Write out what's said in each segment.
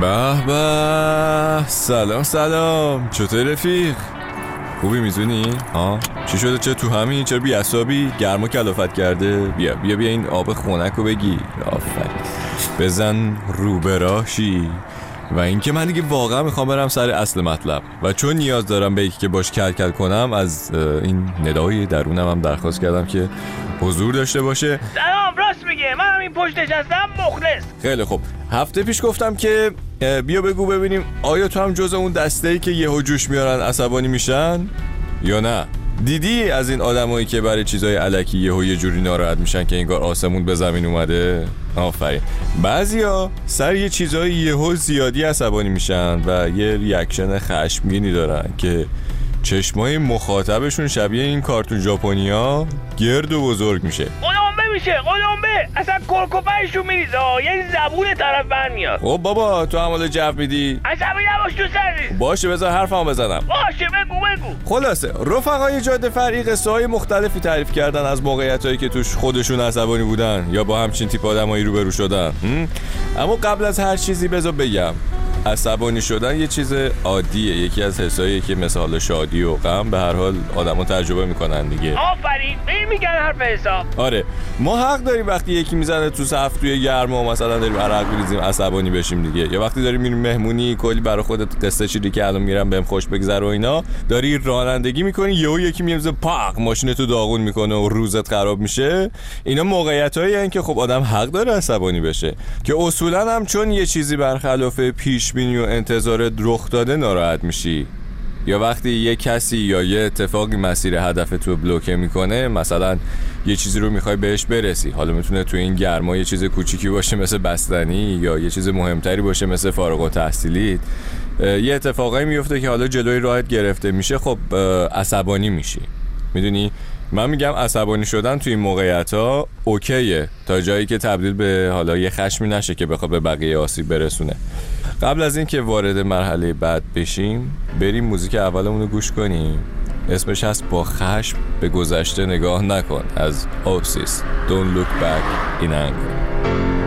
به به. سلام سلام. چطور رفیق؟ خوبی میزونی؟ ها؟ چی شده؟ چه تو همین؟ چرا بی اصابی گرما کلافت کرده. بیا بیا بیا این آب خونک رو بگی. آفرین. بزن روبراشی و اینکه من دیگه واقعا می‌خوام برم سر اصل مطلب. و چون نیاز دارم به یکی که باش کل کل کنم از این ندای درونم هم درخواست کردم که حضور داشته باشه. سلام راست میگه من همین پشت نشستم مخلص. خیلی خوب. هفته پیش گفتم که بیا بگو ببینیم آیا تو هم جز اون دسته ای که یهو جوش میارن عصبانی میشن؟ یا نه؟ دیدی از این آدمایی که برای چیزای علکی یهو یه جوری ناراحت میشن که انگار آسمون به زمین اومده؟ آفرین. بعضیا سر یه چیزای یهو زیادی عصبانی میشن و یه ریاکشن خشمگینی دارن که چشمای مخاطبشون شبیه این کارتون ژاپنیا گرد و بزرگ میشه. میشه؟ قلمبه اصلا کرکوپرشون میریزه. یه زبون طرف برمیاد. خب بابا تو عمال جو میدی؟ عصبی نباش تو سری باشه بذار حرفمو بزنم. باشه بگو بگو. خلاصه رفقای جاده فرعی قصه های مختلفی تعریف کردن از موقعیت هایی که توش خودشون عصبانی بودن یا با همچین تیپ آدمایی روبرو شدن اما قبل از هر چیزی بذار بگم عصبانی شدن یه چیز عادیه. یکی از حسایی که مثال شادی و غم به هر حال آدما تجربه می‌کنن دیگه. آفرین میگن حرف حساب. آره. ما حق داریم وقتی یکی می‌زنه تو صف توی گرما مثلا داریم عرق میریزیم عصبانی بشیم دیگه. یا وقتی داریم میریم مهمونی کلی برای خودت قصه چیدی که الان میرم بهم خوش بگذره و اینا داری رانندگی می‌کنی یهو یکی میاد پاک ماشین تو داغون می‌کنه و روزت خراب میشه. اینا موقعیتایی که خب آدم حق داره عصبانی بشه. که اصولا هم چون یه چیزی برخلاف پیش بینی و انتظار رخ داده ناراحت میشی؟ یا وقتی یه کسی یا یه اتفاقی مسیر هدف تو بلوکه می‌کنه مثلا یه چیزی رو می‌خوای بهش برسی. حالا می‌تونه تو این گرما یه چیز کوچیکی باشه مثل بستنی یا یه چیز مهمتری باشه مثل فارغ و تحصیلیت یه اتفاقایی میفته که حالا جلوی راهت گرفته میشه خب عصبانی میشی. می‌دونی؟ من میگم عصبانی شدن توی این موقعیت ها اوکیه تا جایی که تبدیل به حالا یه خشمی نشه که بخواد به بقیه آسیب برسونه. قبل از اینکه وارد مرحله بعد بشیم بریم موزیک اولمون رو گوش کنیم. اسمش هست با خشم به گذشته نگاه نکن. از اوسیس Don't look back in anger.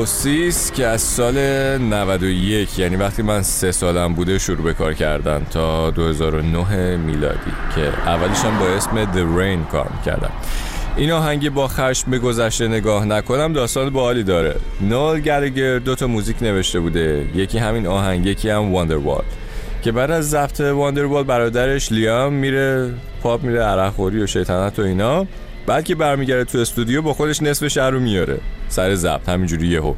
اوسیس که از سال 91 یعنی وقتی من سه سالم بوده شروع به کار کردن تا 2009 میلادی که اولیش هم با اسم The Rain کار می‌کردم. این آهنگ با خشم به گذشته نگاه نکنم داستان باحالی داره. نول گرگر دو تا موزیک نوشته بوده. یکی همین آهنگ یکی هم واندروال که بعد از ضبط واندروال برادرش لیام میره پاپ میره عرق خوری و شیطنت و اینا. بعد که برمیگرده تو استودیو با خودش نصف شهر رو میاره. سر ضبط همینجوری یهو.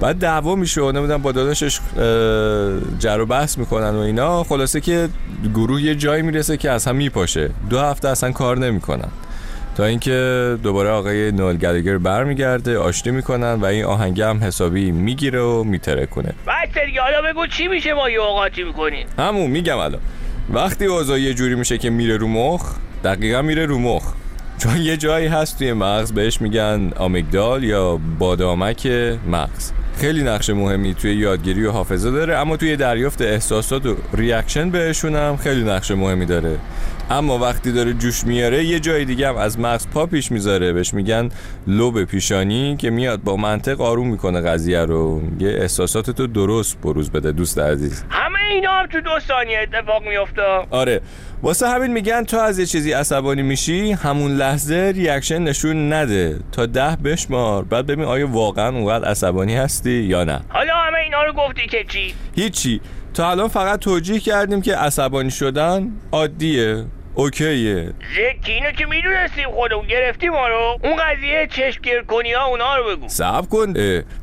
بعد دعوا میشه و نمی‌دونم با داداشش جر و بحث می‌کنن و اینا. خلاصه که گروه یه جایی می‌رسه که از هم میپاشه. دو هفته اصلا کار نمی‌کنن. تا اینکه دوباره آقای نول گلگر برمیگرده آشتی می‌کنن و این آهنگ هم حسابی می‌گیره و میترکونه. بس دیگه حالا بگو چی میشه ما یه اوقاتی می‌کنیم همون میگم الان. وقتی اوضاع یه جوری میشه که میره رو مخ دقیقا میره رو مخ. چون یه جایی هست توی مغز بهش میگن آمیگدال یا بادامک مغز. خیلی نقش مهمی توی یادگیری و حافظه داره اما توی دریافت احساسات و ریاکشن بهشون هم خیلی نقش مهمی داره. اما وقتی داره جوش میاره یه جای دیگه هم از مغز پا پیش می‌ذاره. بهش میگن لوب پیشانی که میاد با منطق آروم می‌کنه قضیه رو. یه احساسات تو درست بروز بده دوست عزیز. همه اینا هم تو دو ثانیه اتفاق میفته آره. واسه همین میگن تو از یه چیزی عصبانی میشی همون لحظه ریاکشن نشون نده. تا ده بشمار. بعد ببین آیا واقعا اونقدر عصبانی هستی یا نه. حالا همه اینا رو گفتی که چی؟ هیچی. تا الان فقط توجیه کردیم که عصبانی شدن عادیه. اوکیه. زکی اینو که می‌دونستیم خودمون. گرفتیم ما رو اون قضیه چشمگیر کنی ها اونا رو بگو. صبر کن.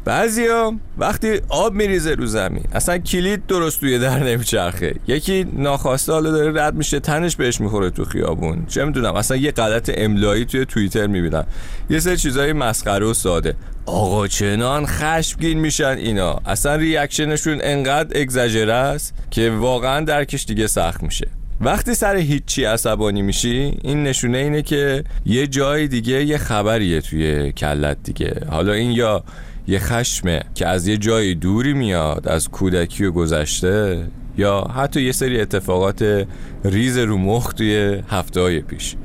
بعضیا وقتی آب میریزه رو زمین اصلا کلید درست توی در نمیچرخه. یکی ناخواسته حالا داره رد میشه تنش بهش می‌خوره تو خیابون. چه می‌دونم اصلا یه غلط املایی توی توییتر می‌بینم. یه سری چیزای مسخره و ساده. آقا چنان خشمگین میشن اینا. اصلا ریاکشنشون انقدر اگزاجره است که واقعا درکش دیگه سخت میشه. وقتی سر هیچی عصبانی میشی این نشونه اینه که یه جای دیگه یه خبریه توی کلت دیگه. حالا این یا یه خشمه که از یه جای دوری میاد از کودکی و گذشته یا حتی یه سری اتفاقات ریز رو مخ توی هفته های پیش.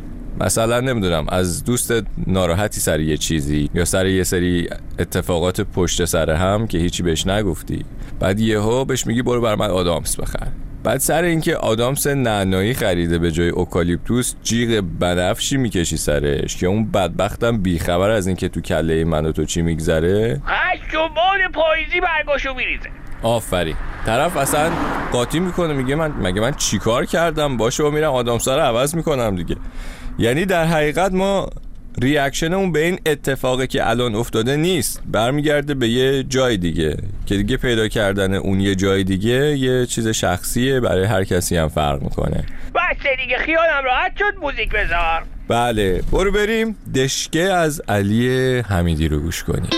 مثلا نمی‌دونم از دوست ناراحتی سر یه چیزی یا سر یه سری اتفاقات پشت سر هم که هیچی بهش نگفتی. بعد یهو بهش میگی برو بر من آدامس بخر. بعد سر اینکه آدامس نعنایی خریده به جای اوکالیپتوس جیغ بنفشی می‌کشی سرش که اون بدبختم بیخبر از اینکه تو کله من و تو چی میگذره. هشت باد پاییزی برگاشو میریزه. آفرین. طرف اصلا قاطی می‌کنه میگه من مگه من چیکار کردم؟ باشه و میرم آدامسا رو عوض می‌کنم دیگه. یعنی در حقیقت ما reaction اون به این اتفاقی که الان افتاده نیست. برمیگرده به یه جای دیگه که دیگه پیدا کردن اون یه جای دیگه یه چیز شخصیه برای هر کسی هم فرق می‌کنه. بس دیگه خیالم راحت شد موزیک بذار. بله برو بریم دشکه از علی حمیدی رو گوش کنیم.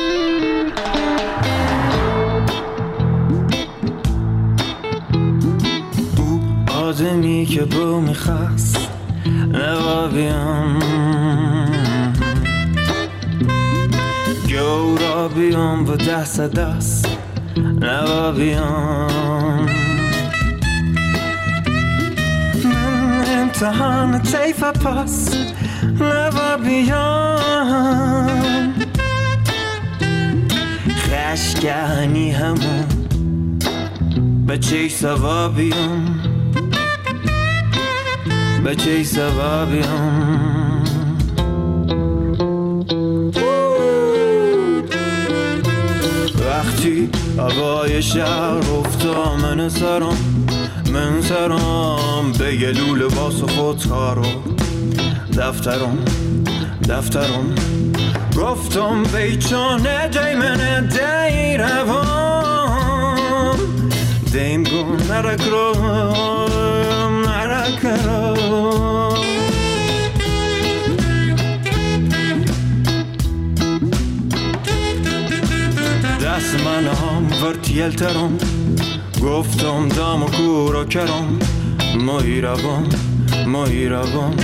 آدمی که بو می‌خواست نوابیم گورا بیام و دست دست نوابیم من امتحان تیف پاس نوابیم خشگانی همون بچه سوابیم بچه سوابیم وقتی هوای شهر افتا من سرم من سرم به یه لوله باس خودکارو دفترم دفترم. گفتم بیچانه دیمن دی روام دیم گون نرک رو رو دست من هم ورتیل ترم. گفتم دام و کورا کرم. مایی روام مایی روام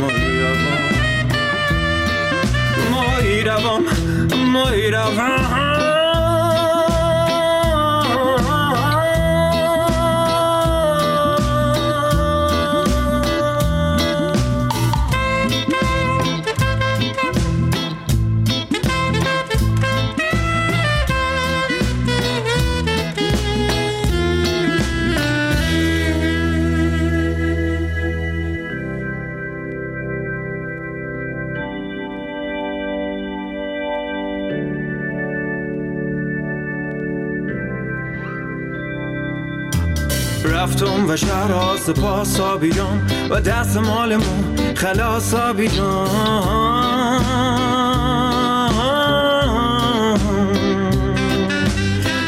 مایی روام مایی روام مایی روام رفتم و شهر آس پاس آبیدم و دست مالمون خلاص آبیدم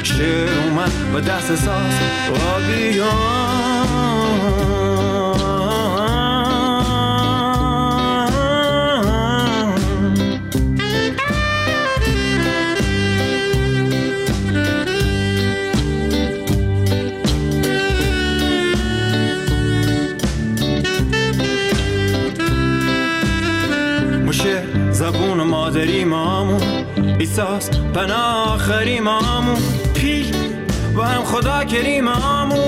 شعر اومد و دست ساز آبیدم ایساس پناه آخری مامون پیل با هم خدا کریم مامون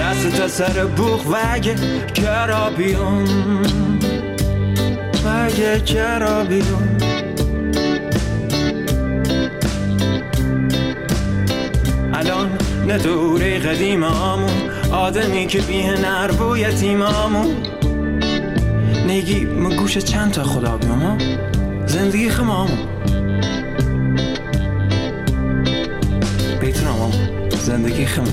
دست تا سر بوخ وگه کرابیون. وگه کرابیون. الان نه دوره قدیم آمون آدمی که بیه نر و یتیمامون نگی ما گوش چند تا خدا بیام زندگی خمامون بیتون آمون زندگی خم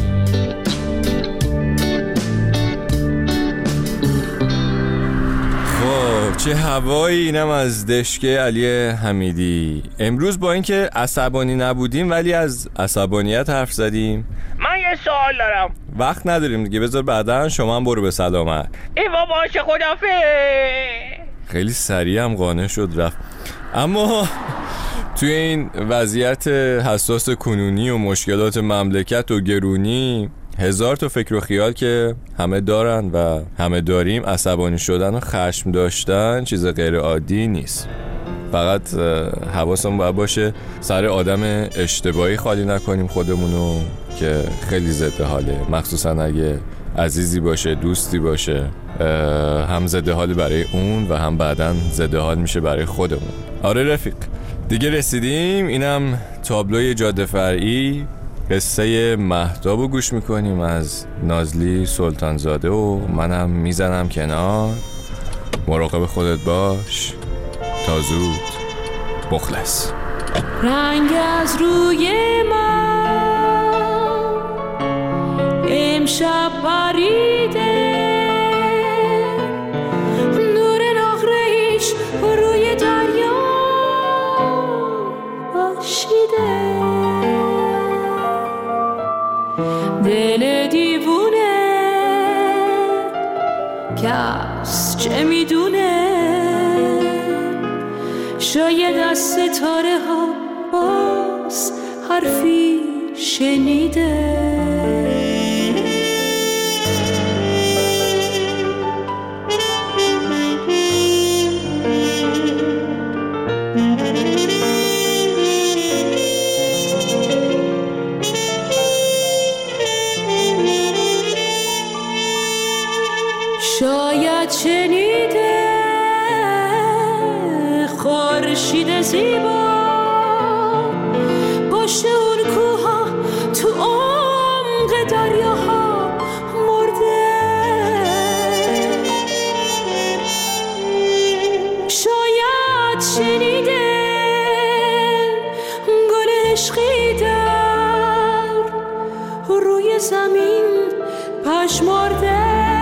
خب چه هوایی؟ اینم از دشکه علی حمیدی. امروز با اینکه عصبانی نبودیم ولی از عصبانیت حرف زدیم. یه سوال دارم. وقت نداریم دیگه. بذار بعدا شما هم برو به سلامت ایوا باشه خدافه خیلی سریع هم قانع شد رفت. اما توی این وضعیت حساس کنونی و مشکلات مملکت و گرونی هزار تا فکر و خیال که همه دارن و همه داریم عصبانی شدن و خشم داشتن چیز غیر عادی نیست. فقط حواسمون باید باشه. سر آدم اشتباهی خالی نکنیم خودمونو که خیلی ضد حاله. مخصوصا اگه عزیزی باشه دوستی باشه هم ضد حال برای اون و هم بعدا ضد حال میشه برای خودمون. آره رفیق. دیگه رسیدیم. اینم تابلوی جاده فرعی. قصه مهداب رو گوش می‌کنیم از نازلی سلطانزاده و منم می‌زنم کنار. مراقب خودت باش. تا زود مخلص. رنگ از روی من امشب پریده. نور نقرهیش روی دریا باشیده دل دیوونه. کس چه می‌دونه؟ شاید از ستاره ها باز حرفی شنیده. شاید شنیده خورشید زیبا. پشت اون کوها تو عمق دریاها مرده. شاید شنیده گل عشقی در روی زمین پشمارده.